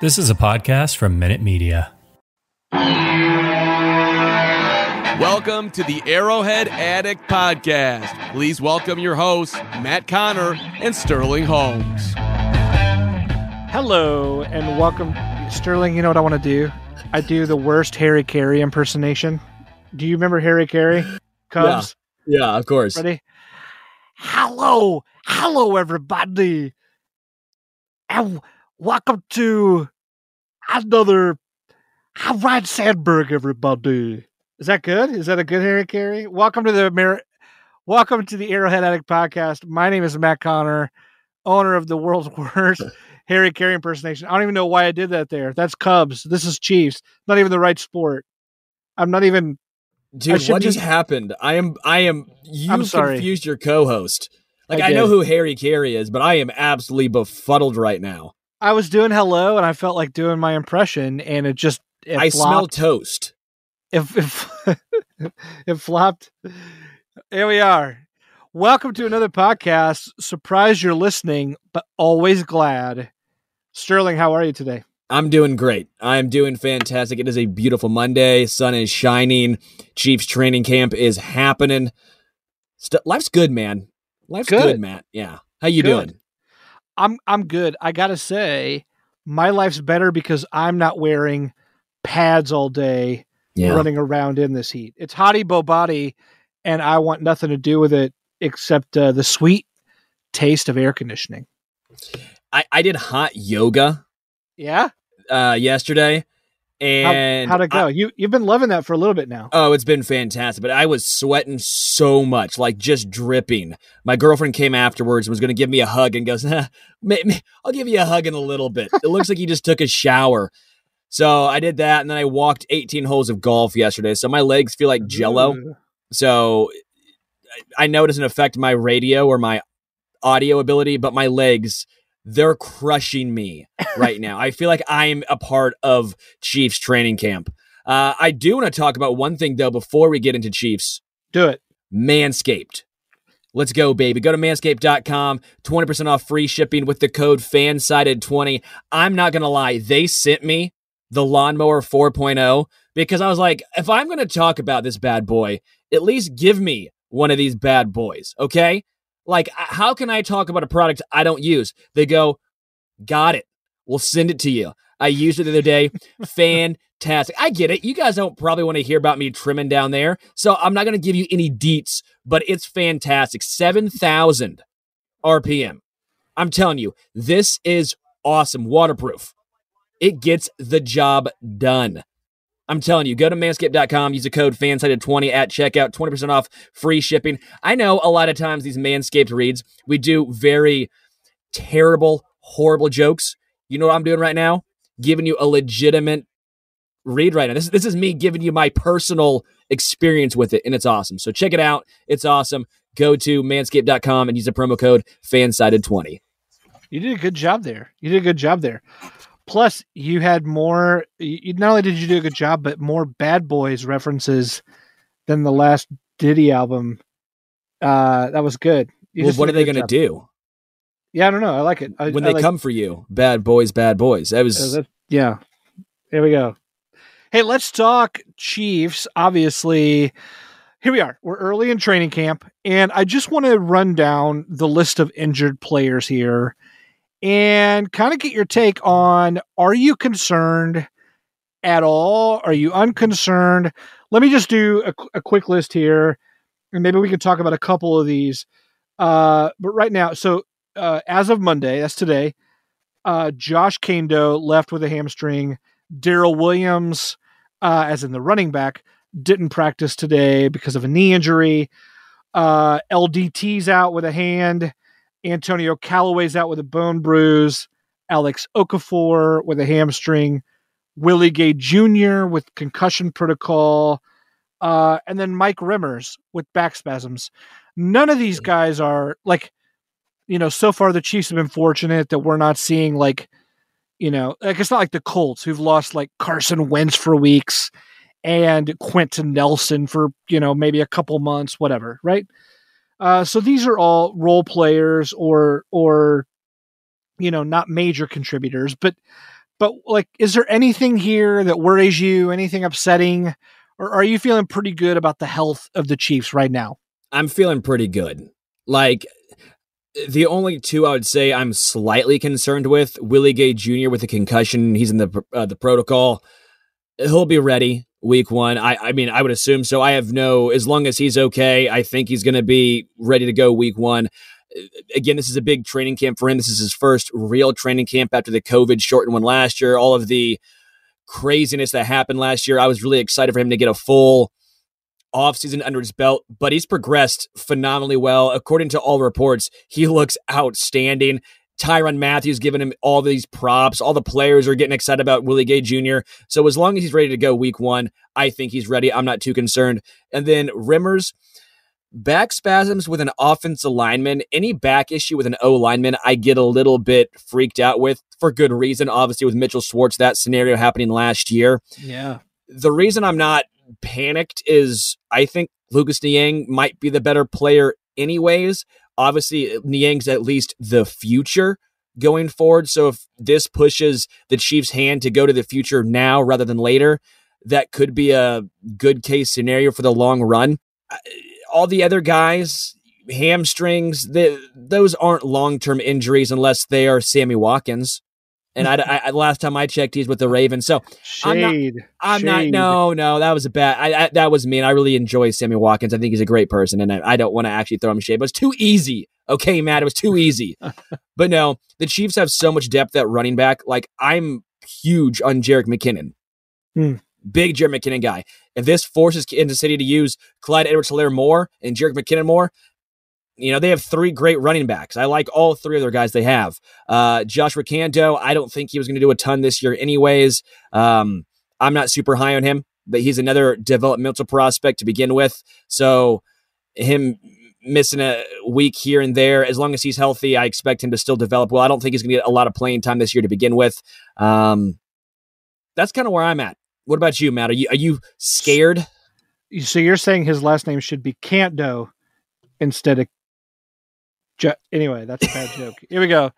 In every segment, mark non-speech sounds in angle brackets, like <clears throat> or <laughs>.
This is a podcast from Minute Media. Welcome to the Arrowhead Addict Podcast. Please welcome your hosts, Matt Connor and Sterling Holmes. Hello and welcome, Sterling. You know what I want to do? I do the worst Harry Caray impersonation. Do you remember Harry Caray? Cubs. Yeah, yeah of course. Ready? Hello, hello, everybody, and welcome to another I'm Ryne Sandberg, everybody. Is that good? Is that a good Harry Caray? Welcome to the Welcome to the Arrowhead Addict Podcast. My name is Matt Connor, owner of the world's <laughs> worst Harry Caray impersonation. I don't even know why I did that there. That's Cubs. This is Chiefs. Not even the right sport. I'm not even. Dude, what be... just happened? I am. I am. You I'm sorry. confused your co-host. Like I, I know who Harry Caray is, but I am absolutely befuddled right now. I was doing hello, and I felt like doing my impression, and it just. It I flopped. smell toast. If if <laughs> it flopped. Here we are. Welcome to another podcast. Surprised you're listening, but always glad. Sterling, how are you today? I'm doing great. I'm doing fantastic. It is a beautiful Monday. Sun is shining. Chiefs training camp is happening. St- life's good, man. Life's good. good, Matt. Yeah. How you good. doing? I'm I'm good. I gotta say, my life's better because I'm not wearing pads all day, yeah. running around in this heat. It's hottie bo body, and I want nothing to do with it except uh, the sweet taste of air conditioning. I, I did hot yoga. Yeah. Uh, yesterday, and How, how'd it go? I, you you've been loving that for a little bit now. Oh, it's been fantastic. But I was sweating so much, like just dripping. My girlfriend came afterwards and was going to give me a hug and goes, <laughs> I'll give you a hug in a little bit. It looks like you just took a shower. So I did that, and then I walked 18 holes of golf yesterday. So my legs feel like jello. Ooh. So I know it doesn't affect my radio or my audio ability, but my legs they're crushing me right <laughs> now. I feel like I'm a part of Chiefs training camp. Uh, I do want to talk about one thing though before we get into Chiefs. Do it. Manscaped. Let's go, baby. Go to manscaped.com, 20% off free shipping with the code FANSIDED20. I'm not going to lie, they sent me the Lawnmower 4.0 because I was like, if I'm going to talk about this bad boy, at least give me one of these bad boys, okay? Like, how can I talk about a product I don't use? They go, got it. We'll send it to you. I used it the other day. <laughs> Fantastic. I get it. You guys don't probably want to hear about me trimming down there. So I'm not going to give you any deets, but it's fantastic. 7,000 RPM. I'm telling you, this is awesome. Waterproof. It gets the job done. I'm telling you, go to manscaped.com, use the code FANSIDED20 at checkout, 20% off free shipping. I know a lot of times these Manscaped reads, we do very terrible, horrible jokes. You know what I'm doing right now? Giving you a legitimate read right now. This, this is me giving you my personal experience with it, and it's awesome. So check it out. It's awesome. Go to manscaped.com and use the promo code FANSIDED20. You did a good job there. You did a good job there. Plus, you had more. You, not only did you do a good job, but more Bad Boys references than the last Diddy album. Uh, that was good. You well, what are they going to do? Yeah, I don't know. I like it. I, when I they like, come for you, bad boys, bad boys. That was uh, that, yeah. There we go. Hey, let's talk Chiefs. Obviously, here we are. We're early in training camp, and I just want to run down the list of injured players here and kind of get your take on are you concerned at all? Are you unconcerned? Let me just do a, a quick list here, and maybe we can talk about a couple of these. Uh, but right now, so uh, as of Monday, that's today, uh, Josh Kaindoh left with a hamstring. Darrel Williams, uh, as in the running back, didn't practice today because of a knee injury. Uh, LDT's out with a hand. Antonio Callaway's out with a bone bruise. Alex Okafor with a hamstring. Willie Gay Jr. with concussion protocol. Uh, and then Mike Remmers with back spasms. None of these guys are like, you know, so far the Chiefs have been fortunate that we're not seeing like, you know, like it's not like the Colts who've lost like Carson Wentz for weeks and Quenton Nelson for, you know, maybe a couple months, whatever, right? Uh, so these are all role players or or you know not major contributors, but but like, is there anything here that worries you? Anything upsetting, or are you feeling pretty good about the health of the Chiefs right now? I'm feeling pretty good. Like the only two I would say I'm slightly concerned with Willie Gay Jr. with a concussion. He's in the uh, the protocol. He'll be ready week one. I, I mean, I would assume so. I have no, as long as he's okay, I think he's going to be ready to go week one. Again, this is a big training camp for him. This is his first real training camp after the COVID shortened one last year. All of the craziness that happened last year. I was really excited for him to get a full offseason under his belt, but he's progressed phenomenally well. According to all reports, he looks outstanding. Tyrann Mathieu giving him all these props. All the players are getting excited about Willie Gay Jr. So as long as he's ready to go week one, I think he's ready. I'm not too concerned. And then Remmers, back spasms with an offensive lineman, any back issue with an O lineman, I get a little bit freaked out with for good reason. Obviously, with Mitchell Schwartz, that scenario happening last year. Yeah. The reason I'm not panicked is I think Lucas Niang might be the better player anyways. Obviously, Niang's at least the future going forward. So if this pushes the Chiefs' hand to go to the future now rather than later, that could be a good case scenario for the long run. All the other guys, hamstrings, those aren't long term injuries unless they are Sammy Watkins. And I, I, last time I checked, he's with the Ravens. So shade. I'm not. I'm shade. not. No, no, that was a bad. I, I, that was mean. I really enjoy Sammy Watkins. I think he's a great person, and I, I don't want to actually throw him shade, but it's too easy. Okay, Matt, it was too easy. <laughs> but no, the Chiefs have so much depth at running back. Like I'm huge on Jerick McKinnon. Hmm. Big Jerick McKinnon guy. If this forces Kansas City to use Clyde Edwards Helaire more and Jerick McKinnon more, you know, they have three great running backs. I like all three of their guys they have. Uh, Joshua Kaindoh, I don't think he was going to do a ton this year anyways. Um, I'm not super high on him, but he's another developmental prospect to begin with. So him missing a week here and there, as long as he's healthy, I expect him to still develop well. I don't think he's going to get a lot of playing time this year to begin with. Um, that's kind of where I'm at. What about you, Matt? Are you are you scared? So you're saying his last name should be Canto instead of Jo- anyway, that's a bad joke. Here we go.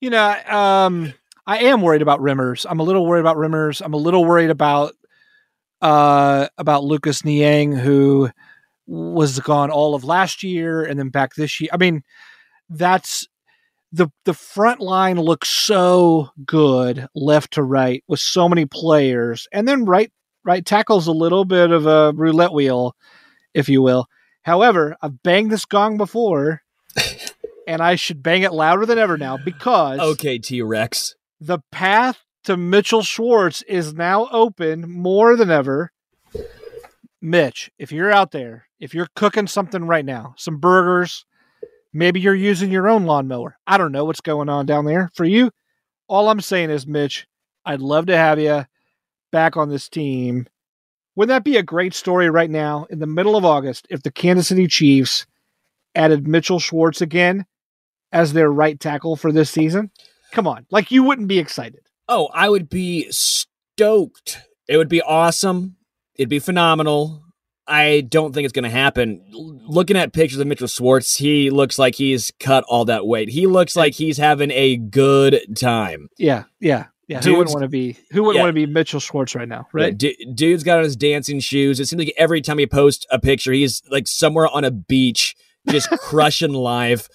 You know, um, I am worried about Remmers. I'm a little worried about Remmers. I'm a little worried about uh, about Lucas Niang, who was gone all of last year and then back this year. I mean, that's the the front line looks so good left to right with so many players, and then right right tackles a little bit of a roulette wheel, if you will. However, I've banged this gong before and I should bang it louder than ever now because Okay, T Rex. the path to Mitchell Schwartz is now open more than ever. Mitch, if you're out there, if you're cooking something right now, some burgers, maybe you're using your own lawnmower. I don't know what's going on down there for you. All I'm saying is, Mitch, I'd love to have you back on this team. Wouldn't that be a great story right now in the middle of August if the Kansas City Chiefs added Mitchell Schwartz again as their right tackle for this season? Come on. Like you wouldn't be excited. Oh, I would be stoked. It would be awesome. It'd be phenomenal. I don't think it's going to happen. Looking at pictures of Mitchell Schwartz, he looks like he's cut all that weight. He looks like he's having a good time. Yeah, yeah, yeah. Who wouldn't want to be? Who wouldn't Yeah. want to be Mitchell Schwartz right now? Right? Yeah, du- dude's got on his dancing shoes. It seems like every time he posts a picture, he's like somewhere on a beach just crushing life.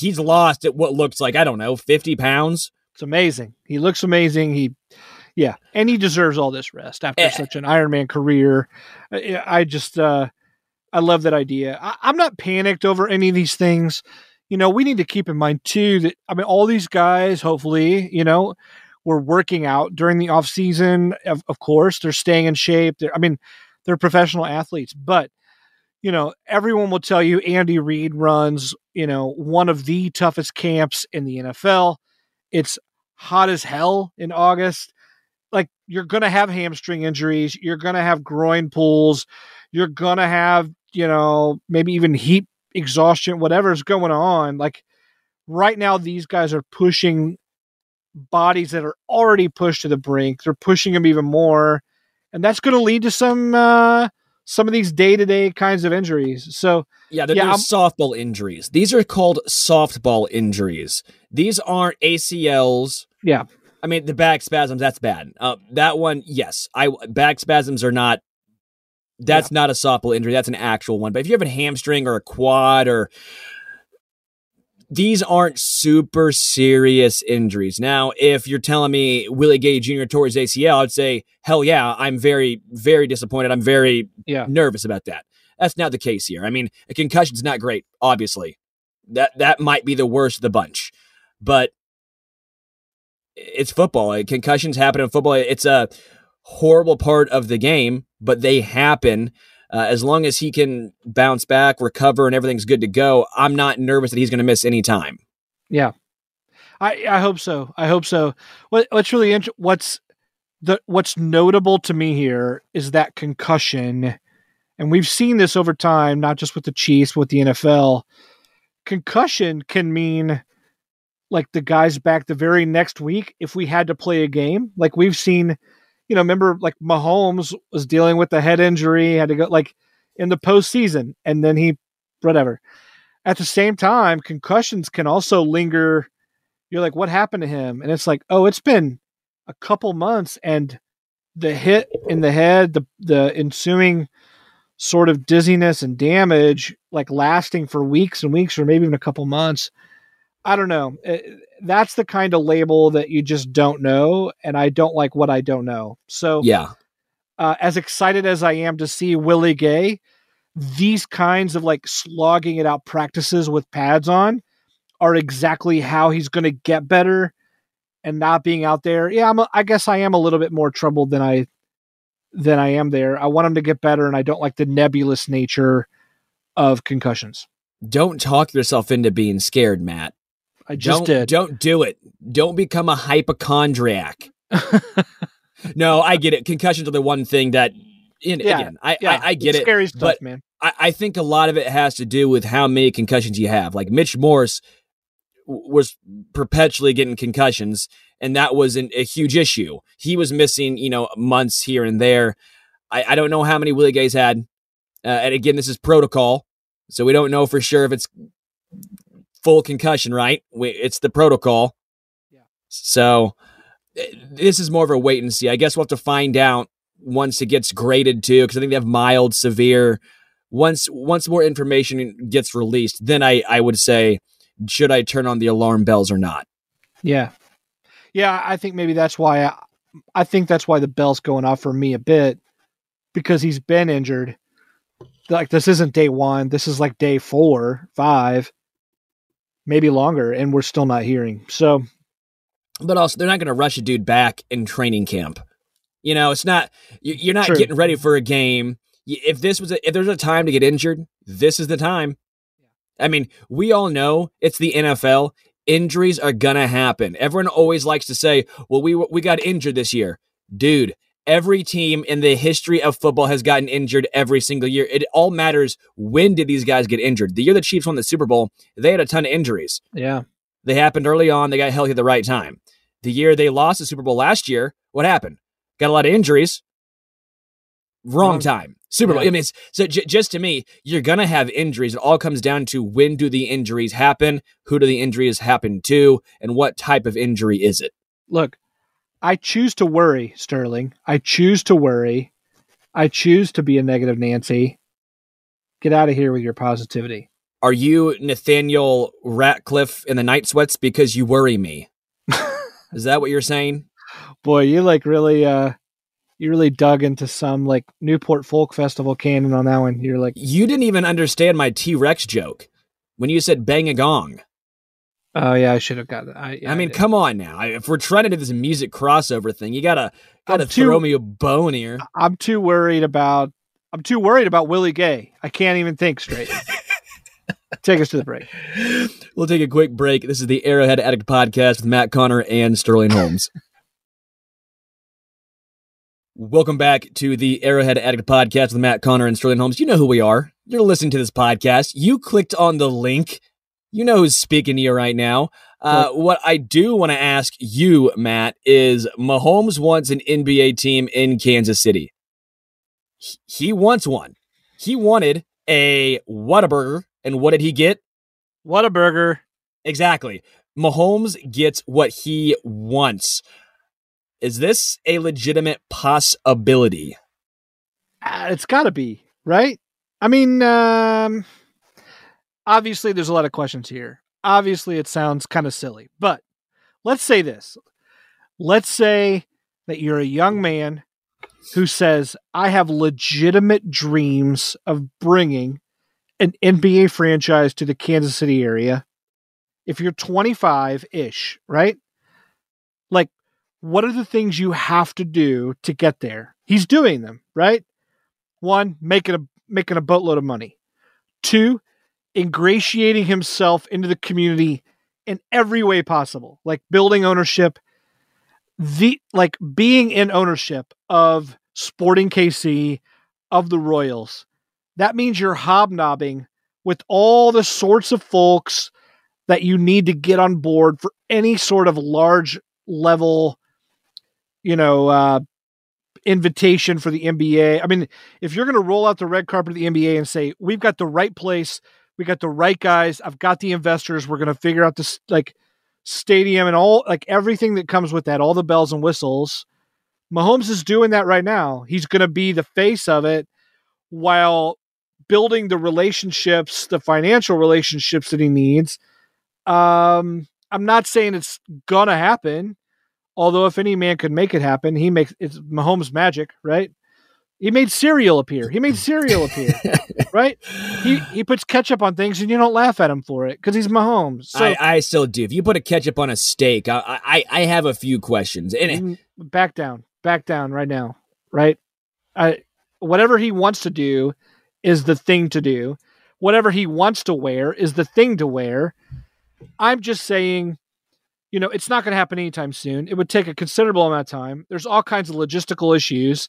He's lost at what looks like I don't know, fifty pounds. It's amazing. He looks amazing. He, yeah, and he deserves all this rest after Eh. such an Ironman career. I, I just, uh, I love that idea. I, I'm not panicked over any of these things. You know, we need to keep in mind too that I mean, all these guys, hopefully, you know, were working out during the off season. Of, of course, they're staying in shape. They're, I mean, they're professional athletes, but you know, everyone will tell you Andy Reid runs, you know, one of the toughest camps in the NFL. It's hot as hell in August. Like you're going to have hamstring injuries, you're going to have groin pulls, you're going to have, you know, maybe even heat exhaustion, whatever's going on. Like right now these guys are pushing bodies that are already pushed to the brink. They're pushing them even more, and that's going to lead to some uh some of these day-to-day kinds of injuries. So, Yeah, they're, Yeah, softball injuries. These are called softball injuries. These aren't ACLs. yeah. I mean, the back spasms, that's bad. Uh, that one, yes. I back spasms are not that's not a softball injury. That's an actual one. But if you have a hamstring or a quad or these aren't super serious injuries. Now, if you're telling me Willie Gay Jr. tore his ACL, I'd say, hell yeah, I'm very, very disappointed. I'm very Yeah. nervous about that. That's not the case here. I mean, a concussion's not great, obviously. That that might be the worst of the bunch. But it's football. Concussions happen in football. It's a horrible part of the game, but they happen. Uh, as long as he can bounce back, recover, and everything's good to go, I'm not nervous that he's going to miss any time. Yeah, I I hope so. I hope so. What what's really int- what's the what's notable to me here is that concussion, and we've seen this over time, not just with the Chiefs, but with the NFL. Concussion can mean like the guys back the very next week if we had to play a game. Like we've seen, you know, remember like Mahomes was dealing with the head injury, had to go like in the postseason, and then he whatever. At the same time, concussions can also linger. You're like, what happened to him? And it's like, oh, it's been a couple months, and the hit in the head, the the ensuing sort of dizziness and damage, like lasting for weeks and weeks, or maybe even a couple months. I don't know. Eh, That's the kind of label that you just don't know, and I don't like what I don't know. So, Yeah. uh, as excited as I am to see Willie Gay, these kinds of like slogging it out practices with pads on are exactly how he's going to get better and not being out there. Yeah, I'm a, I guess I am a little bit more troubled than I than I am there. I want him to get better and I don't like the nebulous nature of concussions. Don't talk yourself into being scared, Matt. I just don't, did. Don't do it. Don't become a hypochondriac. <laughs> no, I get it. Concussions are the one thing that, and Yeah, again, I, yeah, I, I get it's it. Scary stuff, but man. I, I think a lot of it has to do with how many concussions you have. Like Mitch Morse w- was perpetually getting concussions, and that was an, a huge issue. He was missing, you know, months here and there. I, I don't know how many Willie Gays had. Uh, and again, this is protocol, so we don't know for sure if it's full concussion, right? We, it's the protocol. Yeah. So eh, this is more of a wait and see. I guess we'll have to find out once it gets graded too, because I think they have mild, severe. Once once more information gets released, then I I would say, should I turn on the alarm bells or not? Yeah. Yeah, I think maybe that's why I, I think that's why the bell's going off for me a bit because he's been injured. Like this isn't day 1, this is like day 4, 5, maybe longer and we're still not hearing. So, But also, they're not going to rush a dude back in training camp. You know, it's not you- you're not True. getting ready for a game. If this was a, if there's a time to get injured, this is the time. I mean, we all know it's the NFL. Injuries are gonna happen. Everyone always likes to say, "Well, we we got injured this year." Dude, every team in the history of football has gotten injured every single year. It all matters when did these guys get injured. The year the Chiefs won the Super Bowl, they had a ton of injuries. yeah. They happened early on. They got healthy at the right time. The year they lost the Super Bowl last year, what happened? Got a lot of injuries. Wrong Wrong- time. Super Bowl. Yeah. I mean, so j- just to me, you're gonna have injuries. It all comes down to when do the injuries happen, who do the injuries happen to, and what type of injury is it? Look, I choose to worry, Sterling. I choose to worry. I choose to be a negative Nancy. Get out of here with your positivity. Are you Nathaniel Rateliff in the Night Sweats because you worry me? <laughs> Is that what you're saying? Boy, you like really uh you really dug into some like Newport Folk Festival canon on that one. You're like You didn't even understand my T Rex joke when you said bang a gong. Oh yeah, I should have got that. I, yeah, I mean, did. come on now. I- If we're trying to do this music crossover thing, you gotta gotta I'm too- throw me a bone here. I'm too worried about I'm too worried about Willie Gay. I can't even think straight. <laughs> Take us to the break. We'll take a quick break. This is the Arrowhead Addict Podcast with Matt Connor and Sterling Holmes. Welcome back to the Arrowhead Addict Podcast with Matt Connor and Sterling Holmes. You know who we are. You're listening to this podcast. You clicked on the link. You know who's speaking to you right now. Uh, what I do want to ask you, Matt, is Mahomes wants an NBA team in Kansas City. He- He wants one. He wanted a Whataburger, and what did he get? What a burger. Exactly. Mahomes gets what he wants. Is this a legitimate possibility? Uh, it's got to be, right? I mean, um obviously there's a lot of questions here. Obviously it sounds kind of silly, but let's say this. Let's say that you're a young man who says, "I have legitimate dreams of bringing an NBA franchise to the Kansas City area." If you're 25-ish, right? Like what are the things you have to do to get there? He's doing them, right? One, making a making a boatload of money. Two, ingratiating himself into the community in every way possible, like building ownership, the like being in ownership of Sporting KC, of the Royals. That means you're hobnobbing with all the sorts of folks that you need to get on board for any sort of large level, you know, uh, invitation for the NBA. I mean, if you're going to roll out the red carpet of the NBA and say, we've got the right place, we got the right guys, I've got the investors, we're going to figure out this like stadium and all like everything that comes with that, all the bells and whistles. Mahomes is doing that right now. He's going to be the face of it while building the relationships, the financial relationships that he needs. Um, I'm not saying it's gonna happen, although if any man could make it happen, he makes it's Mahomes magic, right? He made cereal appear. He made cereal appear, <laughs> right? He he puts ketchup on things and you don't laugh at him for it because he's Mahomes. So I, I still do. If you put a ketchup on a steak, I I, I have a few questions. And Mm, back down, back down right now, right? I whatever he wants to do is the thing to do. Whatever he wants to wear is the thing to wear. I'm just saying, you know, it's not going to happen anytime soon. It would take a considerable amount of time. There's all kinds of logistical issues,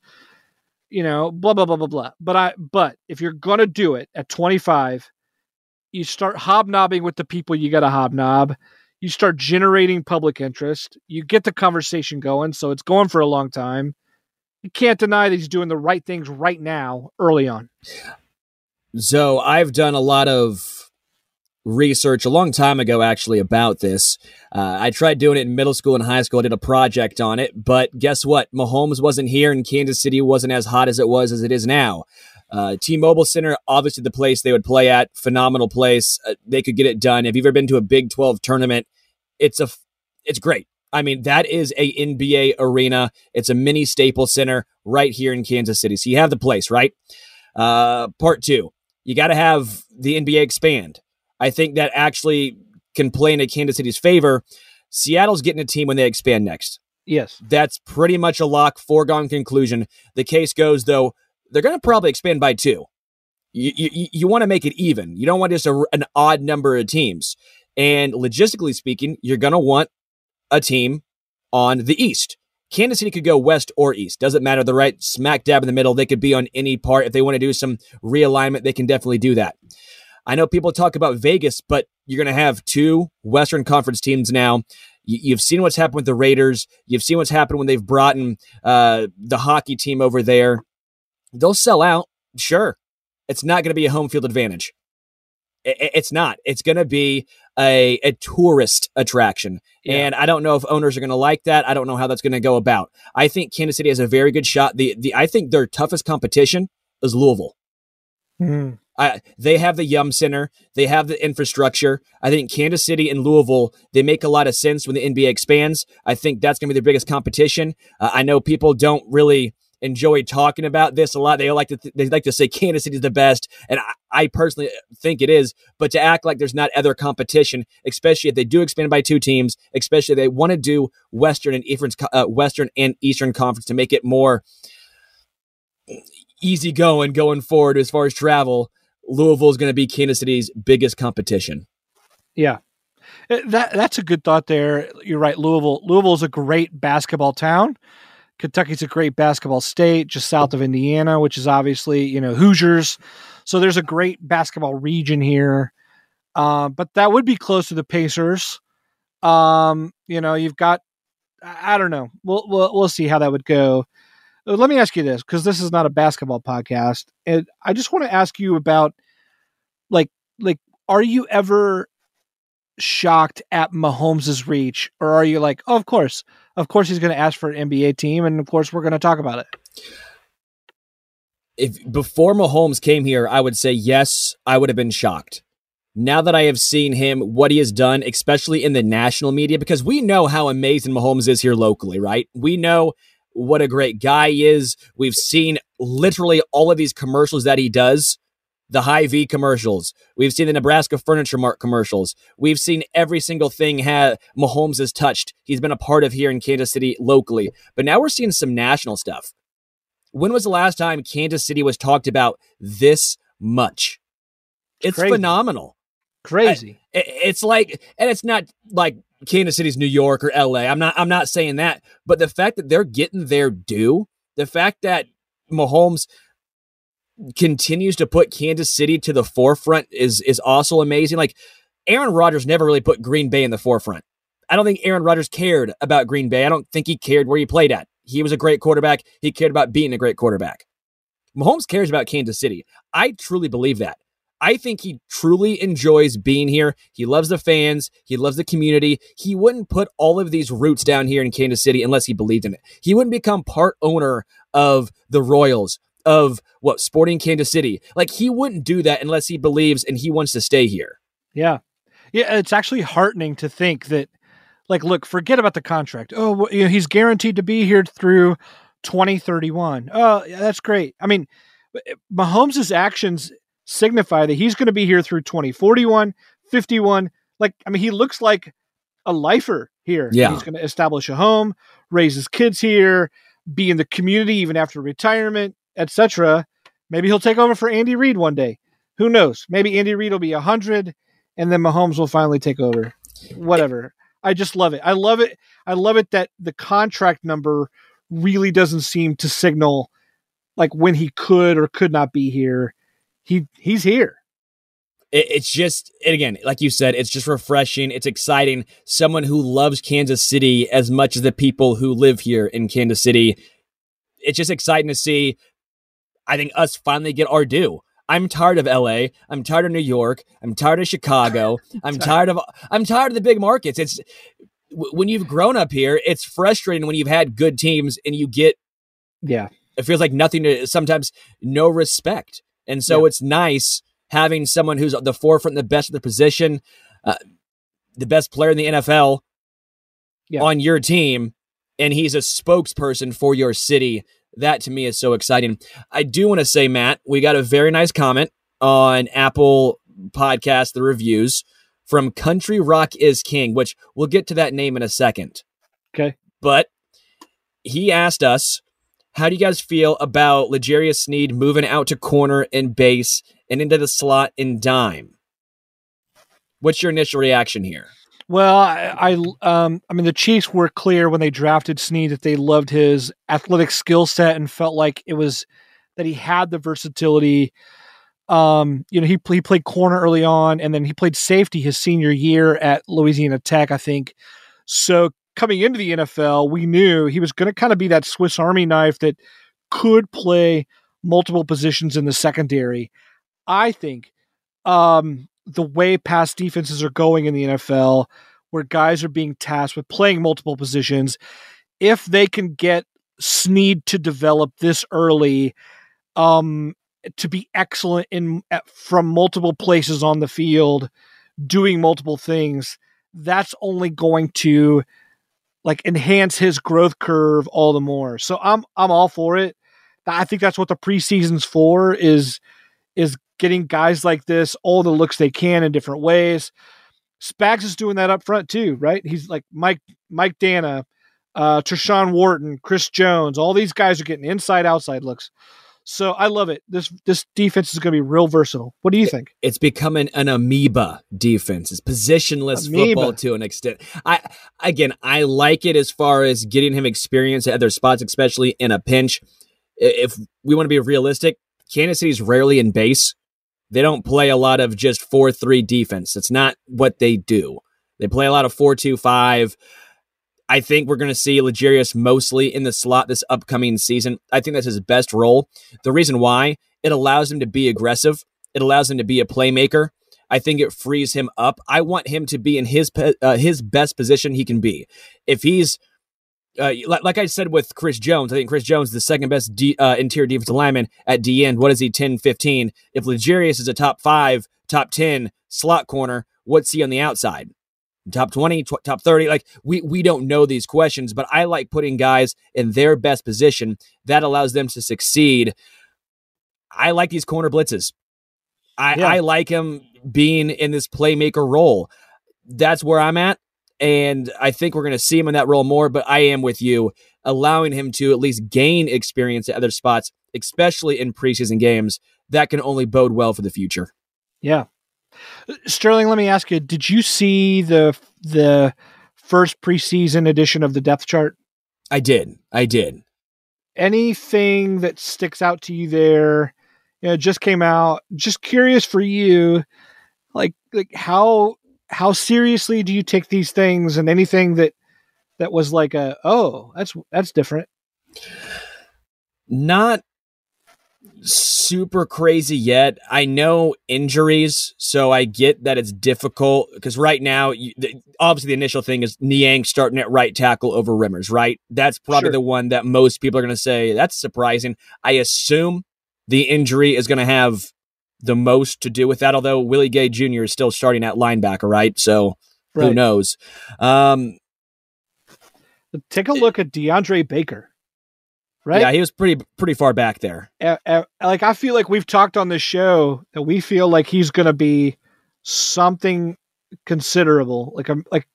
you know, blah blah blah blah blah. But I but if you're to do it at 25, you start hobnobbing with the people you got to hobnob. You start generating public interest. You get the conversation going so it's going for a long time. You can't deny that he's doing the right things right now early on. So I've done a lot of research a long time ago, actually, about this. Uh, I tried doing it in middle school and high school. I did a project on it, but guess what? Mahomes wasn't here, and Kansas City wasn't as hot as it was as it is now. Uh, T-Mobile Center, obviously the place they would play at, phenomenal place. Uh, they could get it done. If you've ever been to a Big 12 tournament? It's a, it's great. I mean, that is a NBA arena. It's a mini Staples Center right here in Kansas City. So you have the place, right? Uh, part two, you got to have the NBA expand. I think that actually can play into Kansas City's favor. Seattle's getting a team when they expand next. yes That's pretty much a lock, foregone conclusion. The case goes, though, they're going to probably expand by two. You, you, you want to make it even. You don't want just a, an odd number of teams. And logistically speaking, you're going to want a team on the East. Kansas City could go west or east. Doesn't matter. They're right smack dab in the middle. They could be on any part. If they want to do some realignment, they can definitely do that. I know people talk about Vegas, but you're going to have two Western Conference teams now. You, you've seen what's happened with the Raiders. You've seen what's happened when they've brought in uh, the hockey team over there. They'll sell out, sure. It's not going to be a home field advantage. It's not. It's going to be a, a tourist attraction. Yeah. And I don't know if owners are going to like that. I don't know how that's going to go about. I think Kansas City has a very good shot. The, the I think their toughest competition is Louisville. Hmm. I, they have the Yum Center. They have the infrastructure. I think Kansas City and Louisville, they make a lot of sense when the NBA expands. I think that's going to be their biggest competition. Uh, I know people don't really enjoy talking about this a lot. They like to th- they like to say Kansas City is the best, and I, I, personally think it is. But to act like there's not other competition, especially if they do expand by two teams, especially if they want to do Western and Eastern uh, Western and Eastern Conference to make it more easy going going forward as far as travel. Louisville is going to be Kansas City's biggest competition. Yeah, uh, that that's a good thought there. You're right. Louisville Louisville is a great basketball town. Kentucky's a great basketball state, just south of Indiana, which is obviously you know Hoosiers. So there's a great basketball region here, uh, but that would be close to the Pacers. Um, you know, you've got I don't know. We'll we'll, we'll see how that would go. Uh, let me ask you this because this is not a basketball podcast, and I just want to ask you about like like are you ever shocked at Mahomes's reach, or are you like, oh, of course, of course he's going to ask for an NBA team, and of course we're going to talk about it. If before Mahomes came here, I would say yes, I would have been shocked. Now that I have seen him, what he has done, especially in the national media, because we know how amazing Mahomes is here locally, right? We know what a great guy he is. We've seen literally all of these commercials that he does the Hy-Vee commercials. We've seen the Nebraska Furniture Mart commercials. We've seen every single thing ha- Mahomes has touched. He's been a part of here in Kansas City locally. But now we're seeing some national stuff. When was the last time Kansas City was talked about this much? It's Crazy. phenomenal. Crazy. I, it's like, and it's not like Kansas City's New York or LA. I'm not. I'm not saying that. But the fact that they're getting their due, the fact that Mahomes continues to put Kansas City to the forefront is is also amazing. Like Aaron Rodgers never really put Green Bay in the forefront. I don't think Aaron Rodgers cared about Green Bay. I don't think he cared where he played at. He was a great quarterback. He cared about being a great quarterback. Mahomes cares about Kansas City. I truly believe that. I think he truly enjoys being here. He loves the fans. He loves the community. He wouldn't put all of these roots down here in Kansas City unless he believed in it. He wouldn't become part owner of the Royals, of what Sporting Kansas City. Like he wouldn't do that unless he believes and he wants to stay here. Yeah. Yeah, it's actually heartening to think that like look, forget about the contract. Oh, you know, he's guaranteed to be here through 2031. Oh, yeah, that's great. I mean, Mahomes' actions signify that he's going to be here through 2041, 51. Like, I mean, he looks like a lifer here. Yeah. He's going to establish a home, raise his kids here, be in the community even after retirement etc. Maybe he'll take over for Andy Reid one day. Who knows? Maybe Andy Reid will be 100 and then Mahomes will finally take over. Whatever. I just love it. I love it. I love it that the contract number really doesn't seem to signal like when he could or could not be here. He he's here. It's just, and again, like you said, it's just refreshing. It's exciting. Someone who loves Kansas City as much as the people who live here in Kansas City. It's just exciting to see I think us finally get our due. I'm tired of LA. I'm tired of New York. I'm tired of Chicago. <laughs> I'm tired of I'm tired of the big markets. It's when you've grown up here, it's frustrating when you've had good teams and you get yeah. It feels like nothing to sometimes no respect. And so yeah. it's nice having someone who's at the forefront, the best of the position, uh, the best player in the NFL yeah. on your team, and he's a spokesperson for your city that to me is so exciting. I do want to say, Matt, we got a very nice comment on Apple Podcast, the reviews from Country Rock is King, which we'll get to that name in a second. Okay. But he asked us, how do you guys feel about L'Jarius Sneed moving out to corner and base and into the slot in dime? What's your initial reaction here? Well, I, I, um, I mean, the Chiefs were clear when they drafted Sneed that they loved his athletic skill set and felt like it was that he had the versatility. Um, you know, he he played corner early on, and then he played safety his senior year at Louisiana Tech, I think. So coming into the NFL, we knew he was going to kind of be that Swiss Army knife that could play multiple positions in the secondary. I think um, the way past defenses are going in the NFL, where guys are being tasked with playing multiple positions, if they can get Sneed to develop this early, um, to be excellent in at, from multiple places on the field, doing multiple things, that's only going to like enhance his growth curve all the more. So I'm I'm all for it. I think that's what the preseason's for is is getting guys like this all the looks they can in different ways. Spags is doing that up front too, right? He's like Mike Mike Danna, uh, Tershawn Wharton, Chris Jones. All these guys are getting inside outside looks. So I love it. This this defense is going to be real versatile. What do you think? It's becoming an amoeba defense. It's positionless amoeba. football to an extent. I again, I like it as far as getting him experience at other spots, especially in a pinch. If we want to be realistic, Kansas City's rarely in base. They don't play a lot of just four three defense. It's not what they do. They play a lot of four two five. I think we're going to see L'Jarius mostly in the slot this upcoming season. I think that's his best role. The reason why it allows him to be aggressive, it allows him to be a playmaker. I think it frees him up. I want him to be in his uh, his best position he can be. If he's uh, like, like, I said with Chris Jones, I think Chris Jones is the second best D, uh, interior defensive lineman at D end. What is he, 10, 15? If L'Jarius is a top five, top 10 slot corner, what's he on the outside? Top 20 tw- top 30 like we we don't know these questions but i like putting guys in their best position that allows them to succeed. I like these corner blitzes. I yeah. i like him being in this playmaker role. That's where i'm at and i think we're going to see him in that role more but i am with you allowing him to at least gain experience at other spots especially in preseason games. That can only bode well for the future. Yeah Sterling, let me ask you: Did you see the the first preseason edition of the depth chart? I did. I did. Anything that sticks out to you there? You know, just came out. Just curious for you, like like how how seriously do you take these things, and anything that that was like a oh that's that's different. Not super crazy yet. I know injuries, so I get that it's difficult because right now, you, the, obviously, the initial thing is Niang starting at right tackle over Remmers, right? That's probably sure. the one that most people are going to say that's surprising. I assume the injury is going to have the most to do with that, although Willie Gay Jr. is still starting at linebacker, right? So right. who knows? Um, Take a look at DeAndre Baker right? Yeah, he was pretty pretty far back there. Uh, uh, like I feel like we've talked on this show that we feel like he's going to be something considerable, like a like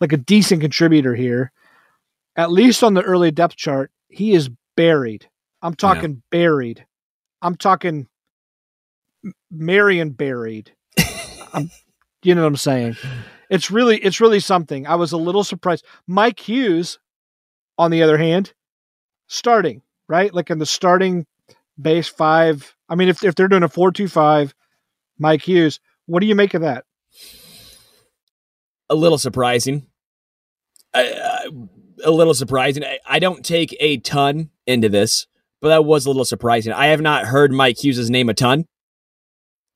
like a decent contributor here. At least on the early depth chart, he is buried. I'm talking yeah. buried. I'm talking Marion buried. <laughs> I'm, you know what I'm saying? It's really it's really something. I was a little surprised. Mike Hughes, on the other hand, starting, right? Like in the starting base five. I mean, if, if they're doing a four two five, Mike Hughes, what do you make of that? A little surprising. a little surprising. I, I don't take a ton into this, but that was a little surprising. I have not heard Mike Hughes' name a ton.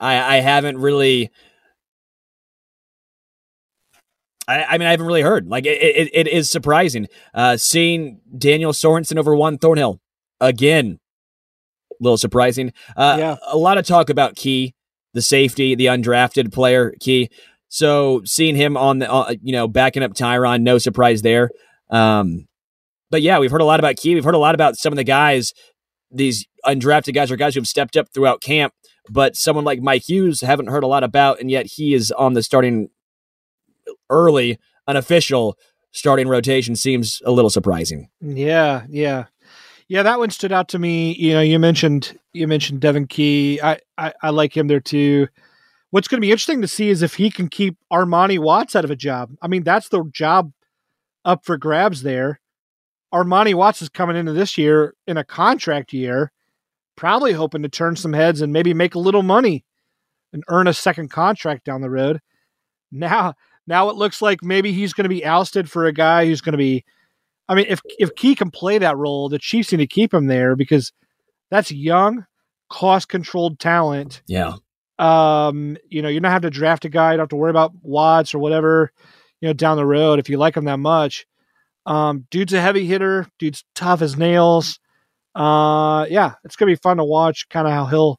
I, I haven't really I, I, mean, I haven't really heard. Like, it, it, it is surprising. Uh, seeing Daniel Sorensen over Juan Thornhill again, a little surprising. Uh, yeah. A lot of talk about Key, the safety, the undrafted player, Key. So seeing him on the, uh, you know, backing up Tyrann, no surprise there. Um, but yeah, we've heard a lot about Key. We've heard a lot about some of the guys, these undrafted guys or guys who've stepped up throughout camp. But someone like Mike Hughes, haven't heard a lot about, and yet he is on the starting early, unofficial starting rotation seems a little surprising. Yeah, yeah. Yeah, that one stood out to me. You know, you mentioned you mentioned Devon Key. I, I, I like him there too. What's going to be interesting to see is if he can keep Armani Watts out of a job. I mean, that's the job up for grabs there. Armani Watts is coming into this year in a contract year, probably hoping to turn some heads and maybe make a little money and earn a second contract down the road. Now, now it looks like maybe he's going to be ousted for a guy who's going to be. I mean, if if Key can play that role, the Chiefs need to keep him there because that's young, cost controlled talent. Yeah. Um, you know, you don't have to draft a guy, you don't have to worry about Watts or whatever, you know, down the road if you like him that much. Um, dude's a heavy hitter, dude's tough as nails. Uh, yeah, it's gonna be fun to watch kind of how he'll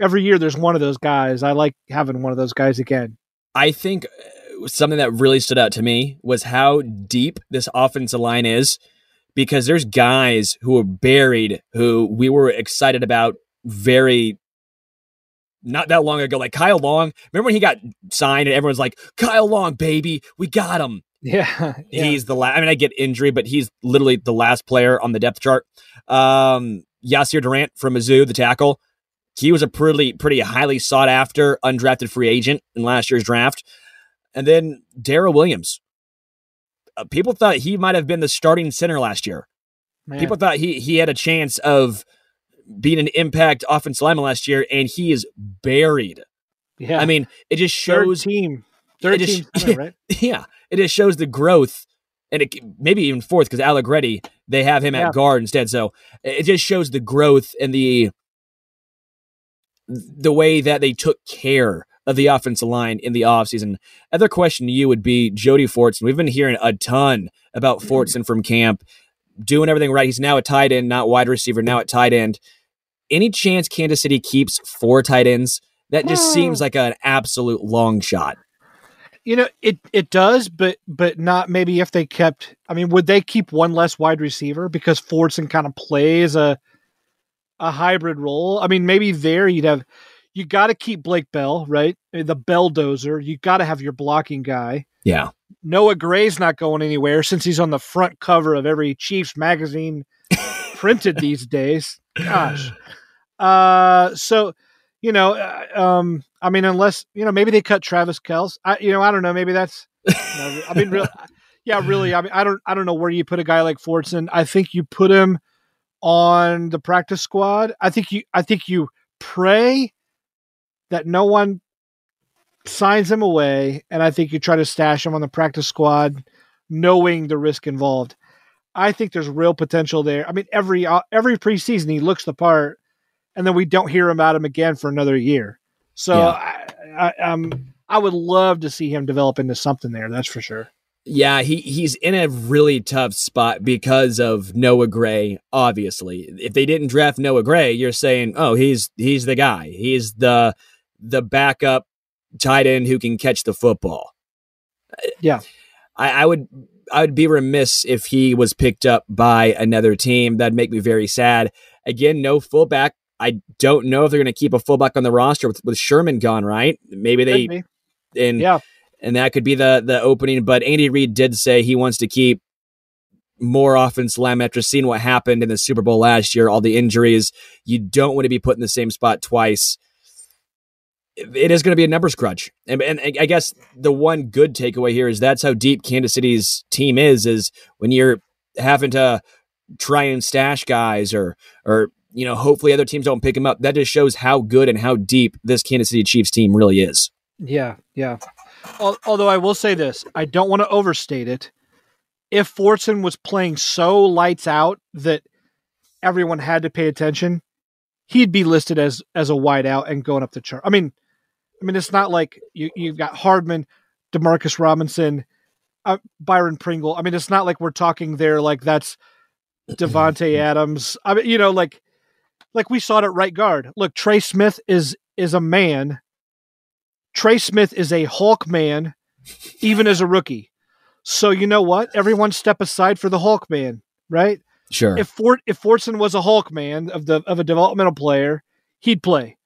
every year there's one of those guys. I like having one of those guys again. I think something that really stood out to me was how deep this offensive line is because there's guys who are buried who we were excited about very not that long ago. Like Kyle Long, remember when he got signed and everyone's like, Kyle Long, baby, we got him. <laughs> Yeah, yeah. He's the last. I mean, I get injury, but he's literally the last player on the depth chart. Um, Yasir Durant from Mizzou, the tackle. He was a pretty, pretty highly sought after undrafted free agent in last year's draft. And then Daryl Williams. Uh, people thought he might have been the starting center last year. Man. People thought he he had a chance of being an impact offensive lineman last year, and he is buried. yeah. I mean, it just third shows team, third team, just- <laughs> center, right? yeah, it just shows the growth, and it maybe even fourth because Allegretti they have him Yeah. at guard instead. So it just shows the growth and the the way that they took care of the offensive line in the offseason. Other question to you would be Jody Fortson. We've been hearing a ton about mm-hmm. Fortson from camp, doing everything right. He's now a tight end, not wide receiver, now at tight end. Any chance Kansas City keeps four tight ends? That just seems like an absolute long shot. You know, it it does, but but not maybe if they kept. I mean, would they keep one less wide receiver because Fortson kind of plays a a hybrid role? I mean, maybe there you'd have you got to keep Blake Bell, right? The belldozer. You got to have your blocking guy. Yeah. Noah Gray's not going anywhere since he's on the front cover of every Chiefs magazine <laughs> printed these days. Gosh. Uh, so you know, uh, um, I mean, unless you know, maybe they cut Travis Kelce. I, you know, I don't know. Maybe that's. you know, I mean, real, <laughs> yeah, really. I mean, I don't, I don't know where you put a guy like Fortson. I think you put him on the practice squad. I think you, I think you pray that no one signs him away, and I think you try to stash him on the practice squad, knowing the risk involved. I think there's real potential there. I mean, every uh, every preseason he looks the part, and then we don't hear about him again for another year. So Yeah. I, I, um, I would love to see him develop into something there. That's for sure. Yeah, he he's in a really tough spot because of Noah Gray. Obviously, if they didn't draft Noah Gray, you're saying, oh, he's he's the guy. He's the the backup tight end who can catch the football. Yeah. I, I would I would be remiss if he was picked up by another team. That'd make me very sad. Again, no fullback. I don't know if they're going to keep a fullback on the roster with, with Sherman gone. Right? Maybe they and Yeah. and that could be the the opening. But Andy Reid did say he wants to keep more offense line after seeing what happened in the Super Bowl last year, all the injuries. You don't want to be put in the same spot twice. It- is going to be a numbers crunch, and, and I guess the one good takeaway here is that's how deep Kansas City's team is. Is when you're having to try and stash guys, or or you know, hopefully other teams don't pick them up. That just shows how good and how deep this Kansas City Chiefs team really is. Yeah, yeah. Although I will say this, I don't want to overstate it. If Fortson was playing so lights out that everyone had to pay attention, he'd be listed as as a wideout and going up the chart. I mean, I mean, it's not like you you've got Hardman, Demarcus Robinson, uh, Byron Pringle. I mean, it's not like we're talking there like that's <clears throat> Davante Adams. I mean, you know, like like we saw it at right guard. Look, Trey Smith is is a man. Trey Smith is a Hulk man, even as a rookie. So you know what? Everyone step aside for the Hulk man, right? Sure. If Fort if Fortson was a Hulk man of the of a developmental player, he'd play.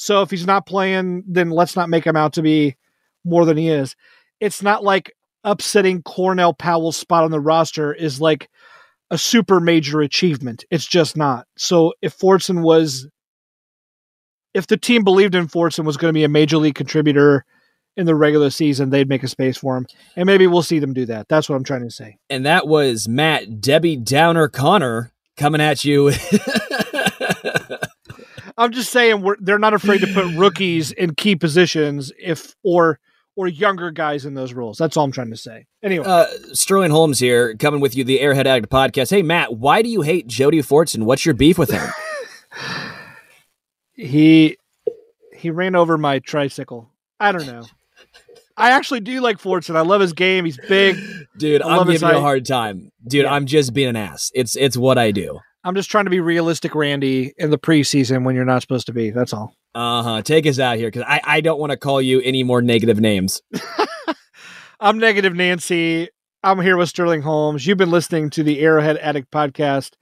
So if he's not playing, then let's not make him out to be more than he is. It's not like upsetting Cornell Powell's spot on the roster is like a super major achievement. It's just not. So if Fortson was if the team believed in Fortson was going to be a major league contributor in the regular season, they'd make a space for him. And maybe we'll see them do that. That's what I'm trying to say. And that was Matt Debbie Downer Conner coming at you. <laughs> I'm just saying we're, they're not afraid to put <laughs> rookies in key positions if or or younger guys in those roles. That's all I'm trying to say. Anyway, uh, Sterling Holmes here, coming with you, the Arrowhead Addict podcast. Hey, Matt, why do you hate Jody Fortson? What's your beef with him? <laughs> he he ran over my tricycle. I don't know. I actually do like Fortson. I love his game. He's big. Dude, I I'm love his giving you a hard time. Dude, Yeah. I'm just being an ass. It's it's what I do. I'm just trying to be realistic, Randy, in the preseason when you're not supposed to be. That's all. Uh huh. Take us out here because I, I don't want to call you any more negative names. <laughs> I'm Negative Nancy. I'm here with Sterling Holmes. You've been listening to the Arrowhead Addict podcast.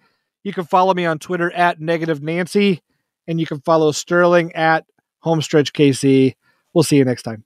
You can follow me on Twitter at Negative Nancy, and you can follow Sterling at Homestretch KC. We'll see you next time.